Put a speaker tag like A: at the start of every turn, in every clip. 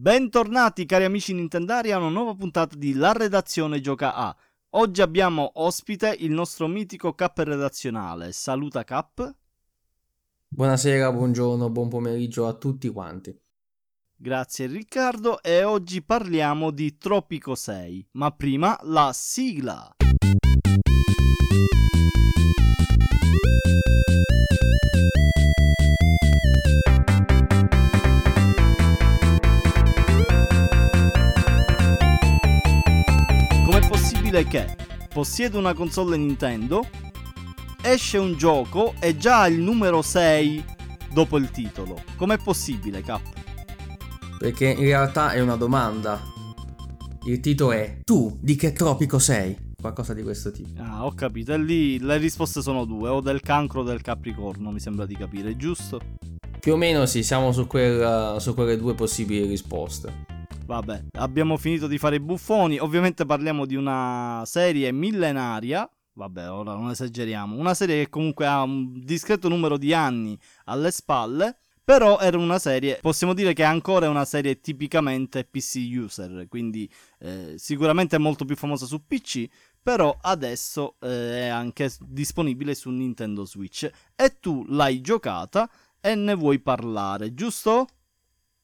A: Bentornati cari amici Nintendari a una nuova puntata di La redazione gioca a. Oggi abbiamo ospite il nostro mitico cap redazionale. Saluta cap.
B: Buonasera, buongiorno, buon pomeriggio a tutti quanti.
A: Grazie Riccardo e oggi parliamo di Tropico 6, ma prima la sigla. Possibile che possiedo una console Nintendo, esce un gioco e già il numero 6 dopo il titolo? Com'è possibile, Cap?
B: Perché in realtà è una domanda. Il titolo è Tu di che tropico sei? Qualcosa di questo tipo.
A: Ah, ho capito. E lì le risposte sono due, o del cancro o del capricorno, mi sembra di capire, giusto?
B: Più o meno sì, siamo su, quel, su quelle due possibili risposte.
A: Vabbè, abbiamo finito di fare i buffoni. Ovviamente parliamo di una serie millenaria. Vabbè, ora non esageriamo. Una serie che comunque ha un discreto numero di anni alle spalle. Però era una serie, possiamo dire che è ancora una serie tipicamente PC user, quindi eh, sicuramente molto più famosa su PC, però adesso eh, è anche disponibile su Nintendo Switch e tu l'hai giocata e ne vuoi parlare, giusto?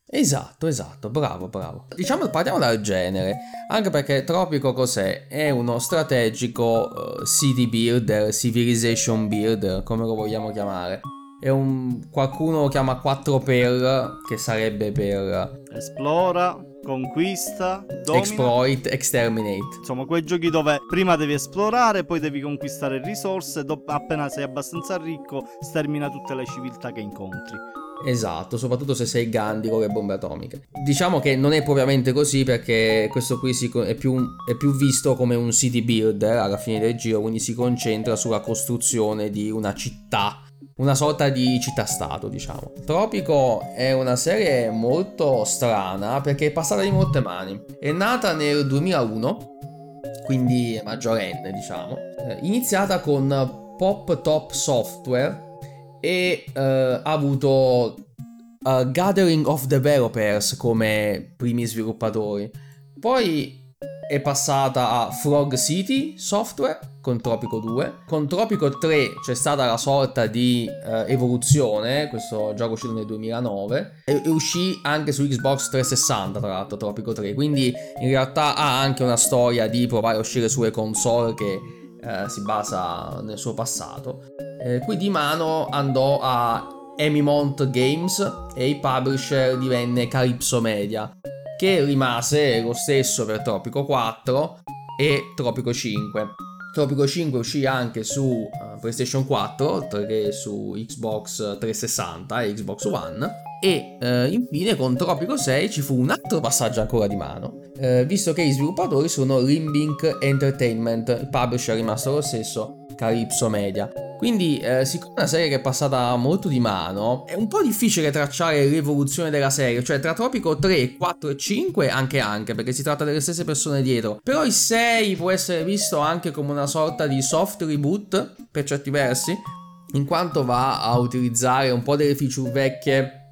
B: Esatto, esatto, bravo, bravo. Diciamo partiamo dal genere, anche perché Tropico cos'è? È uno strategico uh, city builder, civilization builder, come lo vogliamo chiamare. È un qualcuno lo chiama 4 per che sarebbe per
A: Esplora, conquista, domina.
B: exploit, exterminate.
A: Insomma, quei giochi dove prima devi esplorare, poi devi conquistare risorse, do- appena sei abbastanza ricco, stermina tutte le civiltà che incontri.
B: Esatto, soprattutto se sei Gandhi con le bombe atomiche. Diciamo che non è propriamente così perché questo qui è, più, è più visto come un city builder alla fine del giro, quindi si concentra sulla costruzione di una città, una sorta di città-stato, diciamo. Tropico è una serie molto strana perché è passata di molte mani. È nata nel 2001, quindi maggiorenne, diciamo. Eh, iniziata con Pop Top Software e eh, ha avuto uh, Gathering of Developers come primi sviluppatori. Poi è passata a Frog City Software con Tropico 2. Con Tropico 3 c'è stata la sorta di uh, evoluzione, questo gioco uscito nel 2009 e, e uscì anche su Xbox 360 tra l'altro Tropico 3, quindi in realtà ha anche una storia di provare a uscire sulle console che uh, si basa nel suo passato. Eh, qui di mano andò a Emimont Games e il publisher divenne Calypso Media, che rimase lo stesso per Tropico 4 e Tropico 5. Tropico 5 uscì anche su uh, PlayStation 4, oltre che su Xbox 360 e Xbox One. E uh, infine con Tropico 6 ci fu un altro passaggio ancora di mano, uh, visto che gli sviluppatori sono Limbink Entertainment, il publisher è rimasto lo stesso, Calypso Media. Quindi, eh, siccome è una serie che è passata molto di mano, è un po' difficile tracciare l'evoluzione della serie, cioè tra Tropico 3, 4 e 5 anche anche, perché si tratta delle stesse persone dietro. Però il 6 può essere visto anche come una sorta di soft reboot, per certi versi, in quanto va a utilizzare un po' delle feature vecchie,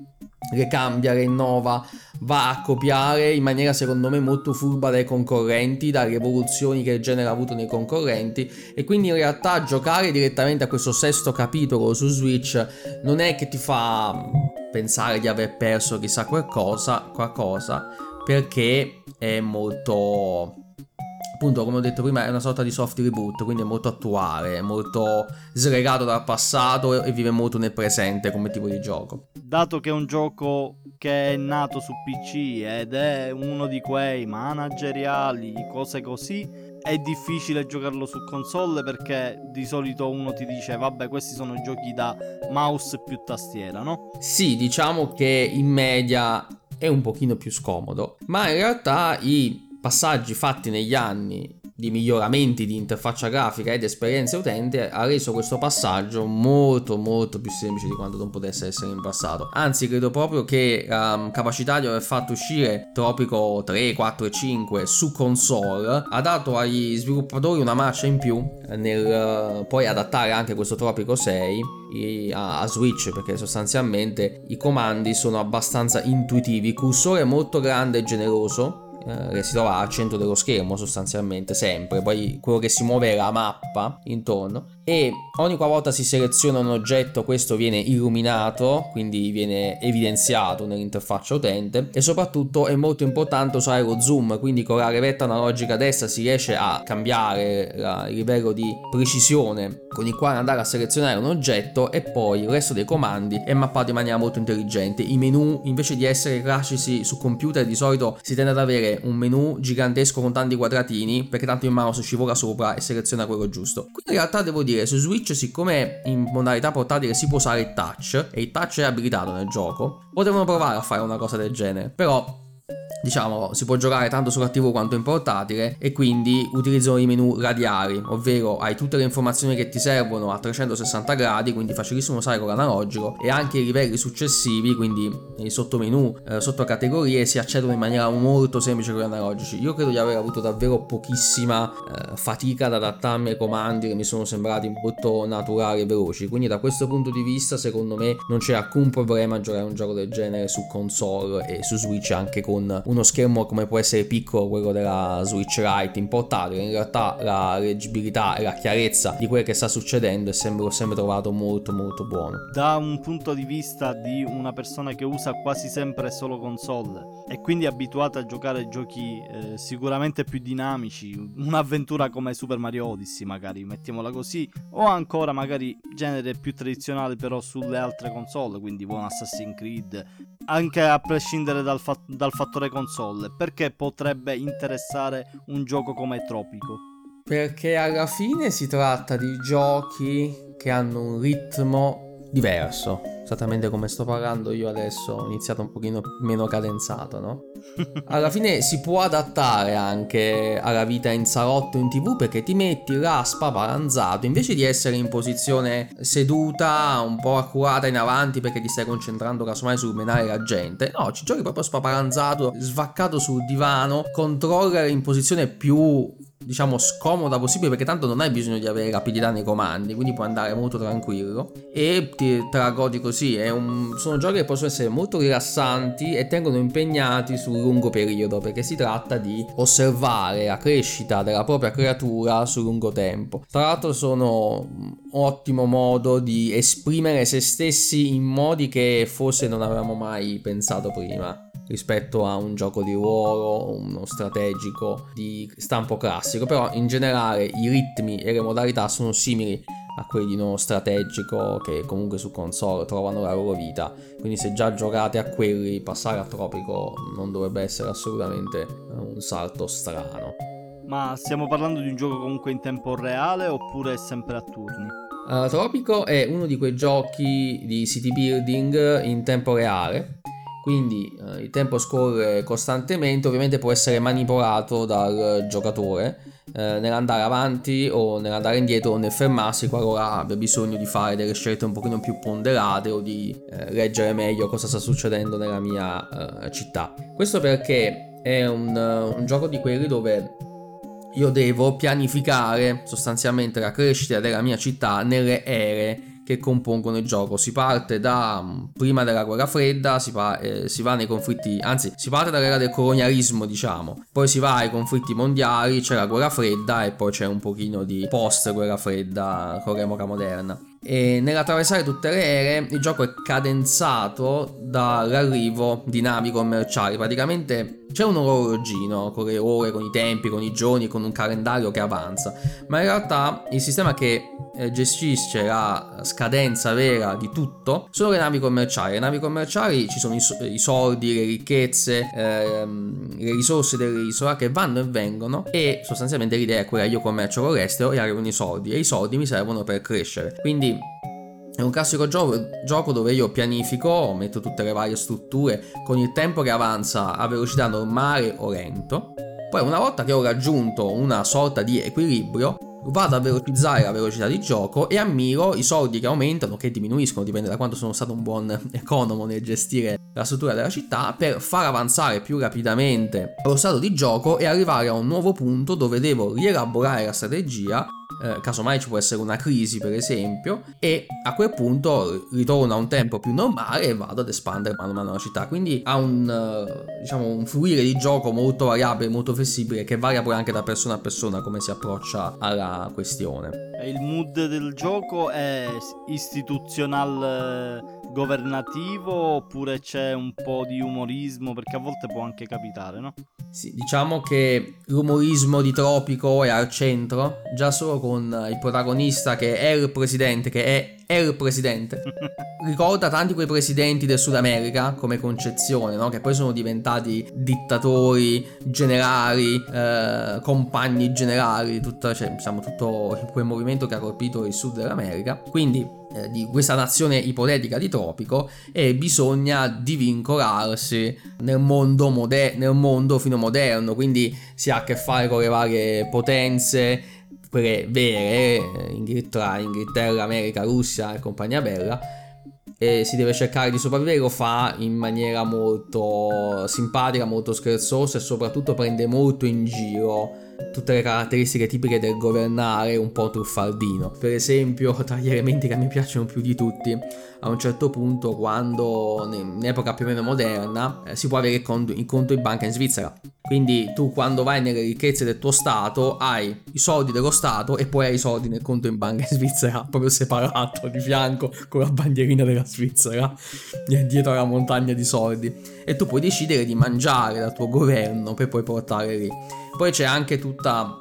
B: le cambia, le innova, va a copiare in maniera secondo me molto furba dai concorrenti, dalle evoluzioni che il genere ha avuto nei concorrenti. E quindi in realtà giocare direttamente a questo sesto capitolo su Switch non è che ti fa pensare di aver perso chissà qualcosa, qualcosa perché è molto appunto come ho detto prima è una sorta di soft reboot quindi è molto attuale è molto slegato dal passato e vive molto nel presente come tipo di gioco
A: dato che è un gioco che è nato su PC ed è uno di quei manageriali cose così è difficile giocarlo su console perché di solito uno ti dice vabbè questi sono giochi da mouse più tastiera no?
B: sì diciamo che in media è un pochino più scomodo ma in realtà i passaggi fatti negli anni di miglioramenti di interfaccia grafica ed esperienza utente ha reso questo passaggio molto molto più semplice di quanto non potesse essere in passato. Anzi, credo proprio che la um, capacità di aver fatto uscire Tropico 3, 4 e 5 su console ha dato agli sviluppatori una marcia in più nel uh, poi adattare anche questo Tropico 6 a, a Switch perché sostanzialmente i comandi sono abbastanza intuitivi, il cursore è molto grande e generoso eh, che si trova al centro dello schermo sostanzialmente sempre, poi quello che si muove è la mappa intorno e ogni qualvolta si seleziona un oggetto questo viene illuminato, quindi viene evidenziato nell'interfaccia utente e soprattutto è molto importante usare lo zoom, quindi con la levetta analogica destra si riesce a cambiare la, il livello di precisione con il quale andare a selezionare un oggetto e poi il resto dei comandi è mappato in maniera molto intelligente. I menu invece di essere classici su computer di solito si tende ad avere un menu gigantesco con tanti quadratini perché tanto il mouse ci vola sopra e seleziona quello giusto. Quindi in realtà devo dire dire, su Switch, siccome in modalità portatile si può usare il touch, e il touch è abilitato nel gioco, potevano provare a fare una cosa del genere. Però diciamo si può giocare tanto sulla TV quanto in portatile e quindi utilizzano i menu radiali, ovvero hai tutte le informazioni che ti servono a 360 gradi, quindi facilissimo usare con l'analogico e anche i livelli successivi, quindi i sottomenu, eh, sottocategorie si accedono in maniera molto semplice con gli analogici. Io credo di aver avuto davvero pochissima eh, fatica ad adattarmi ai comandi che mi sono sembrati molto naturali e veloci, quindi da questo punto di vista secondo me non c'è alcun problema a giocare un gioco del genere su console e su Switch anche con uno schermo come può essere piccolo quello della Switch Lite in portatile in realtà la leggibilità e la chiarezza di quello che sta succedendo è sempre, ho sempre trovato molto molto buono.
A: Da un punto di vista di una persona che usa quasi sempre solo console e quindi abituata a giocare giochi eh, sicuramente più dinamici un'avventura come Super Mario Odyssey magari mettiamola così o ancora magari genere più tradizionale però sulle altre console quindi buon Assassin's Creed anche a prescindere dal, fa- dal fattore console, perché potrebbe interessare un gioco come Tropico?
B: Perché alla fine si tratta di giochi che hanno un ritmo diverso. Esattamente come sto parlando io adesso, ho iniziato un pochino meno cadenzato, no? Alla fine si può adattare anche alla vita in salotto in tv perché ti metti là spaparanzato, invece di essere in posizione seduta, un po' accurata in avanti perché ti stai concentrando casomai sul menare la gente, no, ci giochi proprio spaparanzato, svaccato sul divano, controller in posizione più diciamo scomoda possibile perché tanto non hai bisogno di avere rapidità nei comandi quindi puoi andare molto tranquillo. E ti, te la godi così un, sono giochi che possono essere molto rilassanti e tengono impegnati sul lungo periodo perché si tratta di osservare la crescita della propria creatura su lungo tempo. Tra l'altro sono un ottimo modo di esprimere se stessi in modi che forse non avevamo mai pensato prima rispetto a un gioco di ruolo, uno strategico di stampo classico, però in generale i ritmi e le modalità sono simili a quelli di uno strategico che comunque su console trovano la loro vita. Quindi se già giocate a quelli, passare a Tropico non dovrebbe essere assolutamente un salto strano.
A: Ma stiamo parlando di un gioco comunque in tempo reale oppure sempre a turni?
B: Uh, Tropico è uno di quei giochi di city building in tempo reale quindi eh, il tempo scorre costantemente, ovviamente può essere manipolato dal giocatore eh, nell'andare avanti o nell'andare indietro o nel fermarsi qualora abbia bisogno di fare delle scelte un pochino più ponderate o di eh, leggere meglio cosa sta succedendo nella mia eh, città. Questo perché è un, un gioco di quelli dove io devo pianificare sostanzialmente la crescita della mia città nelle ere che compongono il gioco. Si parte da mm, prima della guerra fredda, si, pa- eh, si va nei conflitti, anzi si parte dall'era del colonialismo diciamo, poi si va ai conflitti mondiali, c'è la guerra fredda e poi c'è un pochino di post guerra fredda con l'epoca moderna. E nell'attraversare tutte le ere il gioco è cadenzato dall'arrivo di navi commerciali. Praticamente c'è un orologino con le ore, con i tempi, con i giorni, con un calendario che avanza. Ma in realtà il sistema che gestisce la scadenza vera di tutto sono le navi commerciali. Le navi commerciali ci sono i, so- i soldi, le ricchezze, ehm, le risorse dell'isola che vanno e vengono. E sostanzialmente l'idea è quella: io commercio con l'estero e arrivano i soldi. E i soldi mi servono per crescere. Quindi è un classico gioco, gioco, dove io pianifico, metto tutte le varie strutture con il tempo che avanza a velocità normale o lento Poi una volta che ho raggiunto una sorta di equilibrio, vado a velocizzare la velocità di gioco e ammiro i soldi che aumentano, che diminuiscono, dipende da quanto sono stato un buon economo nel gestire la struttura della città, per far avanzare più rapidamente lo stato di gioco e arrivare a un nuovo punto dove devo rielaborare la strategia eh, casomai ci può essere una crisi per esempio e a quel punto ritorno a un tempo più normale e vado ad espandere mano a mano la città. Quindi ha un, uh, diciamo, un fluire di gioco molto variabile molto flessibile che varia poi anche da persona a persona come si approccia alla questione.
A: Il mood del gioco è istituzional governativo oppure c'è un po' di umorismo perché a volte può anche capitare, no?
B: Sì, diciamo che l'umorismo di Tropico è al centro, già solo con il protagonista che è il presidente, che è, il presidente. Ricorda tanti quei presidenti del Sud America come concezione, no? Che poi sono diventati dittatori, generali, eh, compagni generali, tutta, cioè, diciamo, tutto quel movimento che ha colpito il Sud dell'America. Quindi eh, di questa nazione ipotetica di Tropico e bisogna divincolarsi nel mondo, moder- nel mondo fino moderno, quindi si ha a che fare con le varie potenze quelle vere, Inghilterra, Inghilterra, America, Russia e compagnia bella e si deve cercare di sopravvivere, lo fa in maniera molto simpatica, molto scherzosa e soprattutto prende molto in giro tutte le caratteristiche tipiche del governare un po' truffaldino. Per esempio, tra gli elementi che mi piacciono più di tutti, a un certo punto, quando in epoca più o meno moderna, eh, si può avere il conto, in banca in Svizzera. Quindi tu quando vai nelle ricchezze del tuo Stato hai i soldi dello Stato e poi hai i soldi nel conto in banca in Svizzera, proprio separato di fianco con la bandierina della Svizzera dietro alla montagna di soldi. E tu puoi decidere di mangiare dal tuo governo per poi portare lì. Poi c'è anche tutta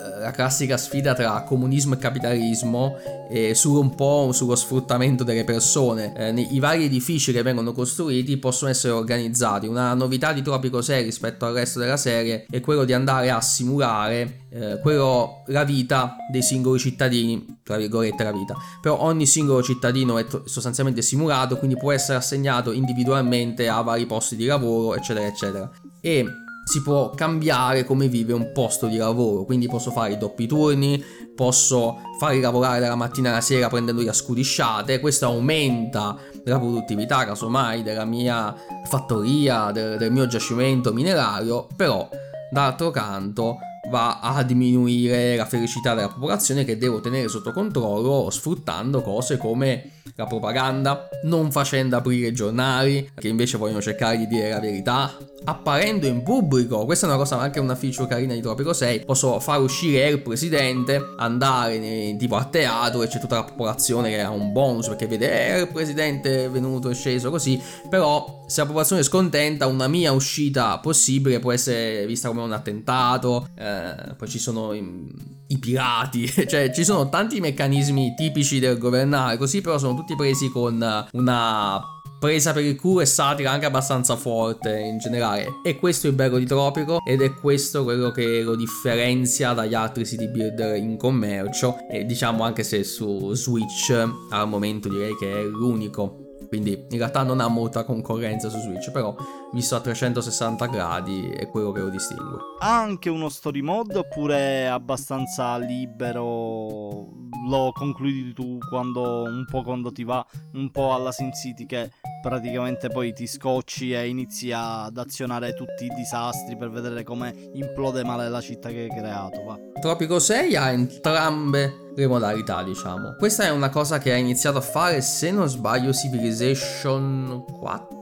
B: eh, la classica sfida tra comunismo e capitalismo e su un po' sullo sfruttamento delle persone. Eh, I vari edifici che vengono costruiti possono essere organizzati. Una novità di Tropico 6 rispetto al resto della serie è quello di andare a simulare eh, quello, la vita dei singoli cittadini, tra virgolette la vita. Però ogni singolo cittadino è t- sostanzialmente simulato, quindi può essere assegnato individualmente a vari posti di lavoro, eccetera, eccetera. E si può cambiare come vive un posto di lavoro, quindi posso fare i doppi turni, posso farli lavorare dalla mattina alla sera prendendoli a scudisciate, questo aumenta la produttività casomai della mia fattoria, del, del mio giacimento minerario, però d'altro canto va a diminuire la felicità della popolazione che devo tenere sotto controllo sfruttando cose come la propaganda, non facendo aprire giornali che invece vogliono cercare di dire la verità, apparendo in pubblico. Questa è una cosa anche una feature carina di Tropico 6. Posso far uscire il presidente, andare nei, tipo a teatro e c'è tutta la popolazione che ha un bonus perché vede eh, il presidente è venuto e sceso così. Però se la popolazione è scontenta, una mia uscita possibile può essere vista come un attentato. Eh, poi ci sono i, i pirati, cioè ci sono tanti meccanismi tipici del governare, così però sono tutti presi con una presa per il culo e satira anche abbastanza forte in generale. E questo è il bello di Tropico ed è questo quello che lo differenzia dagli altri city builder in commercio e diciamo anche se su Switch al momento direi che è l'unico quindi in realtà non ha molta concorrenza su Switch, però visto a 360 gradi è quello che lo distingue.
A: Ha anche uno story mode oppure è abbastanza libero? Lo concludi tu quando un po' quando ti va, un po' alla Sin City che praticamente poi ti scocci e inizi ad azionare tutti i disastri per vedere come implode male la città che hai creato. Va.
B: Tropico 6 ha entrambe le modalità, diciamo. Questa è una cosa che ha iniziato a fare, se non sbaglio, Civilization 4.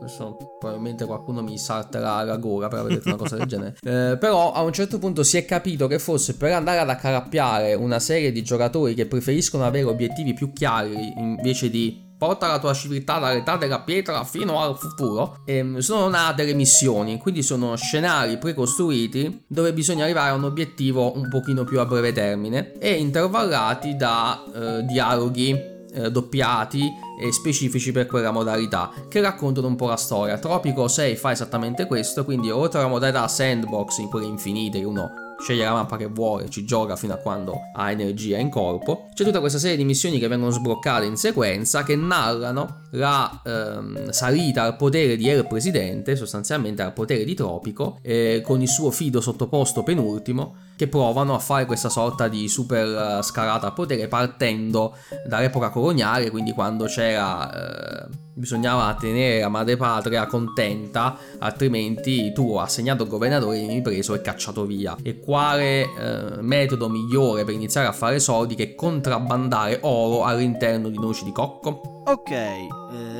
B: Adesso probabilmente qualcuno mi salterà la gola per aver detto una cosa del genere. Eh, però a un certo punto si è capito che forse per andare ad accalappiare una serie di giocatori che preferiscono avere obiettivi più chiari invece di porta la tua civiltà dall'età della pietra fino al futuro. E ehm, sono nate le missioni, quindi sono scenari precostruiti dove bisogna arrivare a un obiettivo un pochino più a breve termine e intervallati da eh, dialoghi eh, doppiati e specifici per quella modalità che raccontano un po' la storia. Tropico 6 fa esattamente questo, quindi oltre alla modalità sandbox in quelle infinite che uno sceglie la mappa che vuole, ci gioca fino a quando ha energia in corpo. C'è tutta questa serie di missioni che vengono sbloccate in sequenza che narrano la ehm, salita al potere di El Presidente, sostanzialmente al potere di Tropico, eh, con il suo fido sottoposto penultimo che provano a fare questa sorta di super uh, scalata a potere partendo dall'epoca coloniale, quindi quando c'era... Uh, bisognava tenere la madrepatria contenta, altrimenti tu assegnato il governatore vieni preso e cacciato via. E quale uh, metodo migliore per iniziare a fare soldi che contrabbandare oro all'interno di noci di cocco?
A: Ok, eh,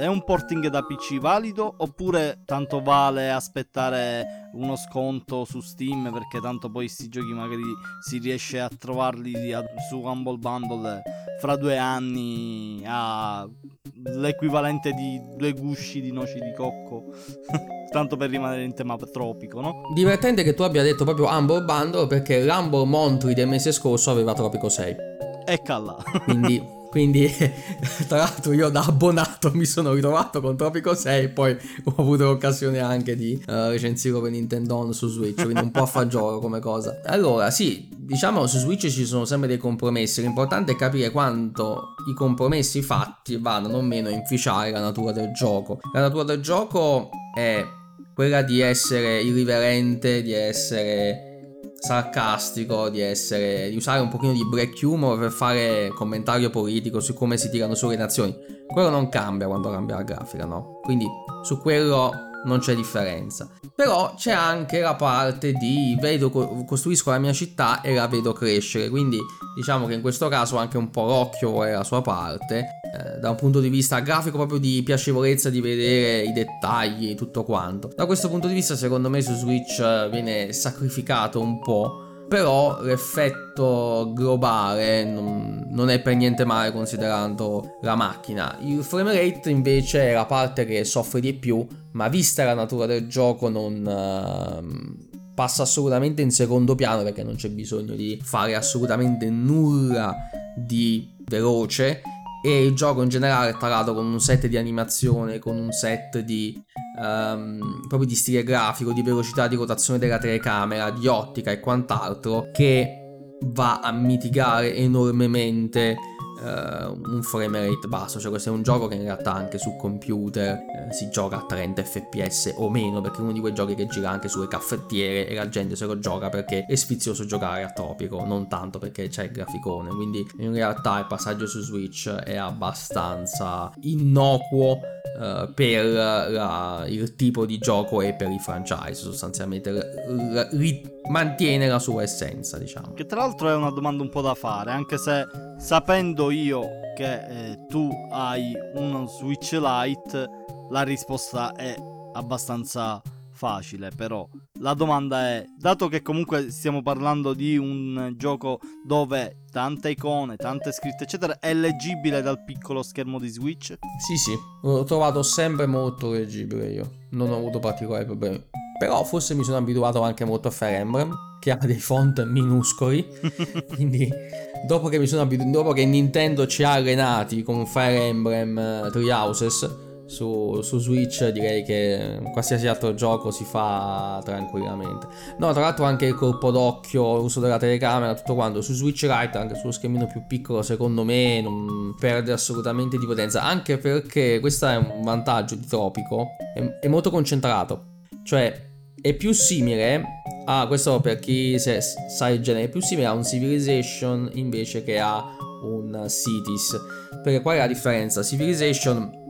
A: è un porting da PC valido oppure tanto vale aspettare uno sconto su Steam perché tanto poi questi giochi magari si riesce a trovarli a, su Humble Bundle fra due anni a l'equivalente di due gusci di noci di cocco. tanto per rimanere in tema tropico, no?
B: Divertente che tu abbia detto proprio Humble Bundle perché l'Humble Montri del mese scorso aveva Tropico 6.
A: Ecco là.
B: Quindi Quindi, tra l'altro, io da abbonato mi sono ritrovato con Tropico 6 e poi ho avuto l'occasione anche di uh, recensirlo per Nintendo On su Switch, quindi un po' a fagiolo come cosa. Allora, sì, diciamo su Switch ci sono sempre dei compromessi, l'importante è capire quanto i compromessi fatti vadano o meno a inficiare la natura del gioco. La natura del gioco è quella di essere irriverente, di essere sarcastico, di essere di usare un pochino di black humor per fare commentario politico su come si tirano su le nazioni. Quello non cambia quando cambia la grafica, no? Quindi su quello non c'è differenza. Però c'è anche la parte di vedo, costruisco la mia città e la vedo crescere, quindi diciamo che in questo caso anche un po' l'occhio è la sua parte, eh, da un punto di vista grafico proprio di piacevolezza di vedere i dettagli, tutto quanto. Da questo punto di vista secondo me su Switch eh, viene sacrificato un po' però l'effetto globale non, non, è per niente male considerando la macchina. Il frame rate invece è la parte che soffre di più, ma vista la natura del gioco non uh, passa assolutamente in secondo piano perché non c'è bisogno di fare assolutamente nulla di veloce e il gioco in generale è tarato con un set di animazione, con un set di um, proprio di stile grafico, di velocità di rotazione della telecamera, di ottica e quant'altro che va a mitigare enormemente uh, un frame rate basso, cioè questo è un gioco che in realtà anche su computer uh, si gioca a 30 fps o meno perché è uno di quei giochi che gira anche sulle caffettiere e la gente se lo gioca perché è sfizioso giocare a topico, non tanto perché c'è il graficone, quindi in realtà il passaggio su Switch è abbastanza innocuo uh, per la, il tipo di gioco e per i franchise sostanzialmente l- l- mantiene la sua essenza diciamo.
A: Che tra l'altro è una domanda un po' da fare anche se sapendo io che eh, tu hai uno Switch Lite, la risposta è abbastanza facile, però la domanda è, dato che comunque stiamo parlando di un gioco dove tante icone, tante scritte, eccetera, è leggibile dal piccolo schermo di Switch?
B: Sì, sì, l'ho trovato sempre molto leggibile io, non ho avuto particolari problemi. Però forse mi sono abituato anche molto a Fire Emblem, che ha dei font minuscoli, quindi dopo che, mi sono abituato, dopo che Nintendo ci ha allenati con Fire Emblem uh, Three Houses su, su, Switch direi che qualsiasi altro gioco si fa tranquillamente. No, tra l'altro anche il colpo d'occhio, l'uso della telecamera, tutto quanto su Switch Lite, anche sullo schermino più piccolo, secondo me non perde assolutamente di potenza, anche perché questo è un vantaggio di Tropico, è, è molto concentrato. Cioè, è più simile a questo per chi sa il genere, è più simile a un Civilization invece che a un Cities. Perché qual è la differenza? Civilization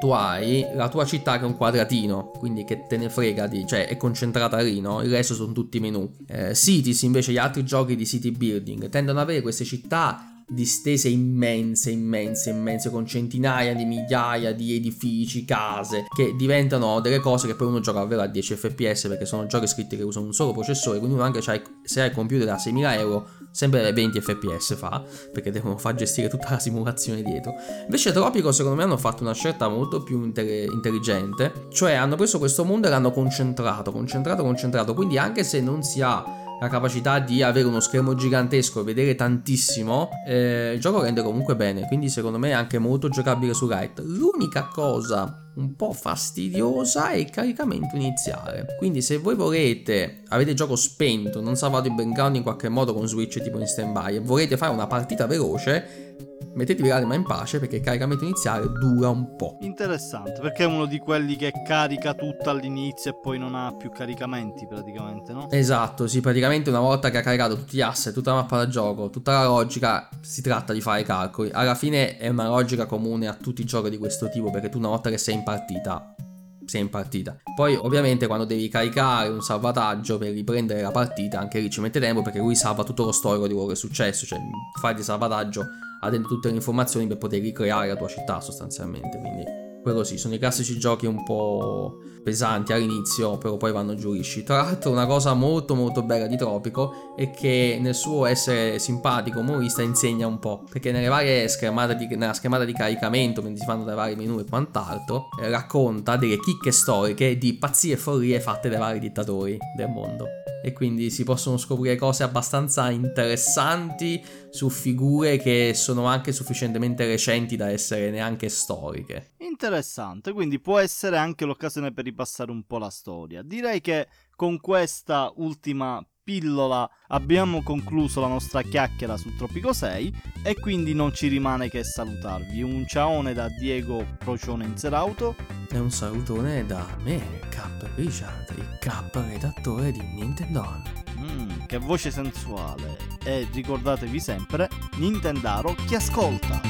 B: tu hai la tua città che è un quadratino, quindi che te ne frega di, cioè è concentrata lì, no? Il resto sono tutti menu. Eh, Cities invece gli altri giochi di city building tendono ad avere queste città distese immense, immense, immense, con centinaia di migliaia di edifici, case, che diventano delle cose che poi uno gioca davvero a 10 fps perché sono giochi scritti che usano un solo processore, quindi uno anche se hai il computer da 6.000 euro, sempre 20 fps fa, perché devono far gestire tutta la simulazione dietro. Invece Tropico secondo me hanno fatto una scelta molto più intelligente, cioè hanno preso questo mondo e l'hanno concentrato, concentrato, concentrato, quindi anche se non si ha la capacità di avere uno schermo gigantesco e vedere tantissimo, eh, il gioco rende comunque bene, quindi secondo me è anche molto giocabile su Lite. L'unica cosa un po' fastidiosa è il caricamento iniziale. Quindi se voi volete, avete il gioco spento, non salvato il background in qualche modo con Switch tipo in standby e volete fare una partita veloce, mettetevi l'anima in pace perché il caricamento iniziale dura un po'.
A: Interessante, perché è uno di quelli che carica tutto all'inizio e poi non ha più caricamenti praticamente, no?
B: Esatto, sì, praticamente una volta che ha caricato tutti gli asset, tutta la mappa da gioco, tutta la logica, si tratta di fare i calcoli. Alla fine è una logica comune a tutti i giochi di questo tipo perché tu una volta che sei in partita sei in partita. Poi ovviamente quando devi caricare un salvataggio per riprendere la partita, anche lì ci mette tempo perché lui salva tutto lo storico di quello che è successo, cioè fai di salvataggio ha dentro tutte le informazioni per poter ricreare la tua città sostanzialmente, quindi quello sì, sono i classici giochi un po' pesanti all'inizio, però poi vanno giù lisci. Tra l'altro una cosa molto molto bella di Tropico è che nel suo essere simpatico, umorista, insegna un po', perché nelle varie schermate di, nella schermata di caricamento, mentre si fanno dai vari menu e quant'altro, eh, racconta delle chicche storiche di pazzie e follie fatte dai vari dittatori del mondo e quindi si possono scoprire cose abbastanza interessanti su figure che sono anche sufficientemente recenti da essere neanche storiche.
A: Interessante, quindi può essere anche l'occasione per ripassare un po' la storia. Direi che con questa ultima pillola abbiamo concluso la nostra chiacchiera su Tropico 6 e quindi non ci rimane che salutarvi. Un ciaone da Diego Procione in Serauto
B: e un salutone da me, Cap Richard, il cap redattore di Nintendo.
A: Mmm, che voce sensuale. E ricordatevi sempre, Nintendaro chi ascolta.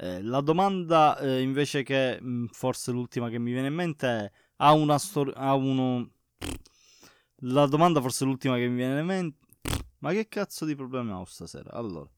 A: Eh, la domanda eh, invece che mh, mm, forse l'ultima che mi viene in mente è ha una storia ha uno la domanda forse l'ultima che mi viene in mente ma che cazzo di problemi ho stasera? Allora